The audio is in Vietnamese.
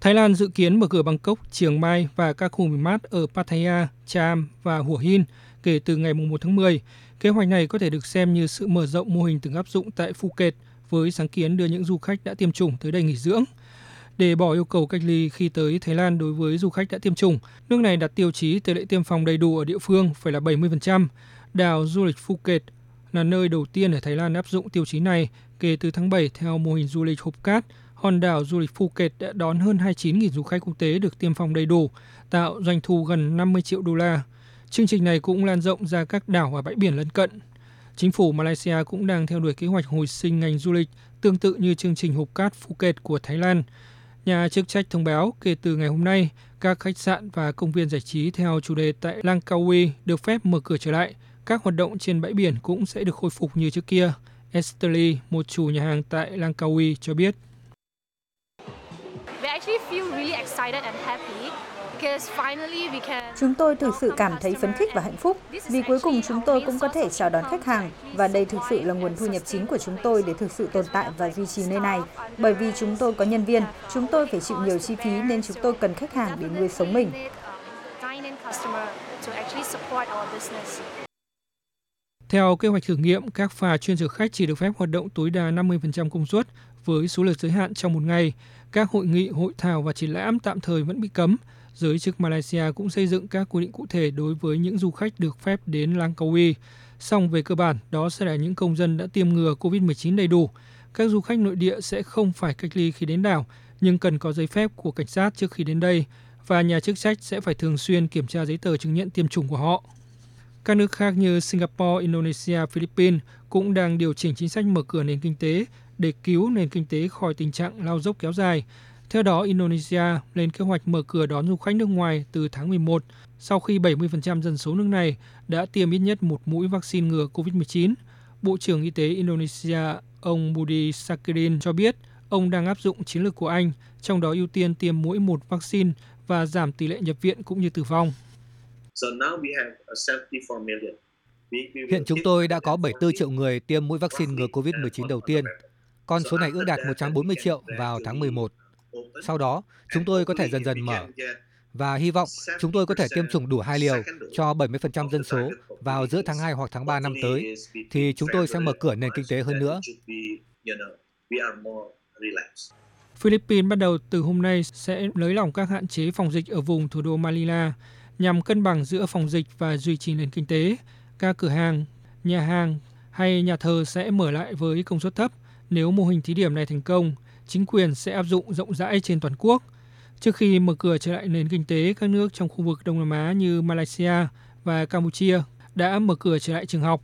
Thái Lan dự kiến mở cửa Bangkok, Chiang Mai và các khu miền mát ở Pattaya, Cham và Hua Hin kể từ ngày 1 tháng 10. Kế hoạch này có thể được xem như sự mở rộng mô hình từng áp dụng tại Phuket với sáng kiến đưa những du khách đã tiêm chủng tới đây nghỉ dưỡng. Để bỏ yêu cầu cách ly khi tới Thái Lan đối với du khách đã tiêm chủng, nước này đặt tiêu chí tỷ lệ tiêm phòng đầy đủ ở địa phương phải là 70%. Đảo du lịch Phuket là nơi đầu tiên ở Thái Lan áp dụng tiêu chí này kể từ tháng 7 theo mô hình du lịch hộp cát. Hòn đảo du lịch Phuket đã đón hơn 29.000 du khách quốc tế được tiêm phòng đầy đủ, tạo doanh thu gần 50 triệu đô la. Chương trình này cũng lan rộng ra các đảo và bãi biển lân cận. Chính phủ Malaysia cũng đang theo đuổi kế hoạch hồi sinh ngành du lịch tương tự như chương trình hộp cát Phuket của Thái Lan. Nhà chức trách thông báo kể từ ngày hôm nay, các khách sạn và công viên giải trí theo chủ đề tại Langkawi được phép mở cửa trở lại. Các hoạt động trên bãi biển cũng sẽ được khôi phục như trước kia. Esterly, một chủ nhà hàng tại Langkawi cho biết. Chúng tôi thực sự cảm thấy phấn khích và hạnh phúc. vì cuối cùng chúng tôi cũng có thể chào đón khách hàng và đây thực sự là nguồn thu nhập chính của chúng tôi để thực sự tồn tại và duy trì nơi này. Bởi vì chúng tôi có nhân viên, chúng tôi phải chịu nhiều chi phí nên chúng tôi cần khách hàng để nuôi sống mình. Theo kế hoạch thử nghiệm, các phà chuyên chở khách chỉ được phép hoạt động tối đa 50% công suất với số lượng giới hạn trong một ngày. Các hội nghị, hội thảo và triển lãm tạm thời vẫn bị cấm. Giới chức Malaysia cũng xây dựng các quy định cụ thể đối với những du khách được phép đến Langkawi. Song về cơ bản, đó sẽ là những công dân đã tiêm ngừa COVID-19 đầy đủ. Các du khách nội địa sẽ không phải cách ly khi đến đảo, nhưng cần có giấy phép của cảnh sát trước khi đến đây và nhà chức trách sẽ phải thường xuyên kiểm tra giấy tờ chứng nhận tiêm chủng của họ. Các nước khác như Singapore, Indonesia, Philippines cũng đang điều chỉnh chính sách mở cửa nền kinh tế để cứu nền kinh tế khỏi tình trạng lao dốc kéo dài. Theo đó, Indonesia lên kế hoạch mở cửa đón du khách nước ngoài từ tháng 11 sau khi 70% dân số nước này đã tiêm ít nhất một mũi vaccine ngừa COVID-19. Bộ trưởng Y tế Indonesia ông Budi Sakirin cho biết ông đang áp dụng chiến lược của Anh, trong đó ưu tiên tiêm mũi một vaccine và giảm tỷ lệ nhập viện cũng như tử vong. Hiện chúng tôi đã có 74 triệu người tiêm mũi vaccine ngừa COVID-19 đầu tiên. Con số này ước đạt 140 triệu vào tháng 11. Sau đó, chúng tôi có thể dần dần mở và hy vọng chúng tôi có thể tiêm chủng đủ hai liều cho 70% dân số vào giữa tháng 2 hoặc tháng 3 năm tới, thì chúng tôi sẽ mở cửa nền kinh tế hơn nữa. Philippines bắt đầu từ hôm nay sẽ nới lỏng các hạn chế phòng dịch ở vùng thủ đô Manila nhằm cân bằng giữa phòng dịch và duy trì nền kinh tế. Các cửa hàng, nhà hàng hay nhà thờ sẽ mở lại với công suất thấp. Nếu mô hình thí điểm này thành công, chính quyền sẽ áp dụng rộng rãi trên toàn quốc. Trước khi mở cửa trở lại nền kinh tế, các nước trong khu vực Đông Nam Á như Malaysia và Campuchia đã mở cửa trở lại trường học.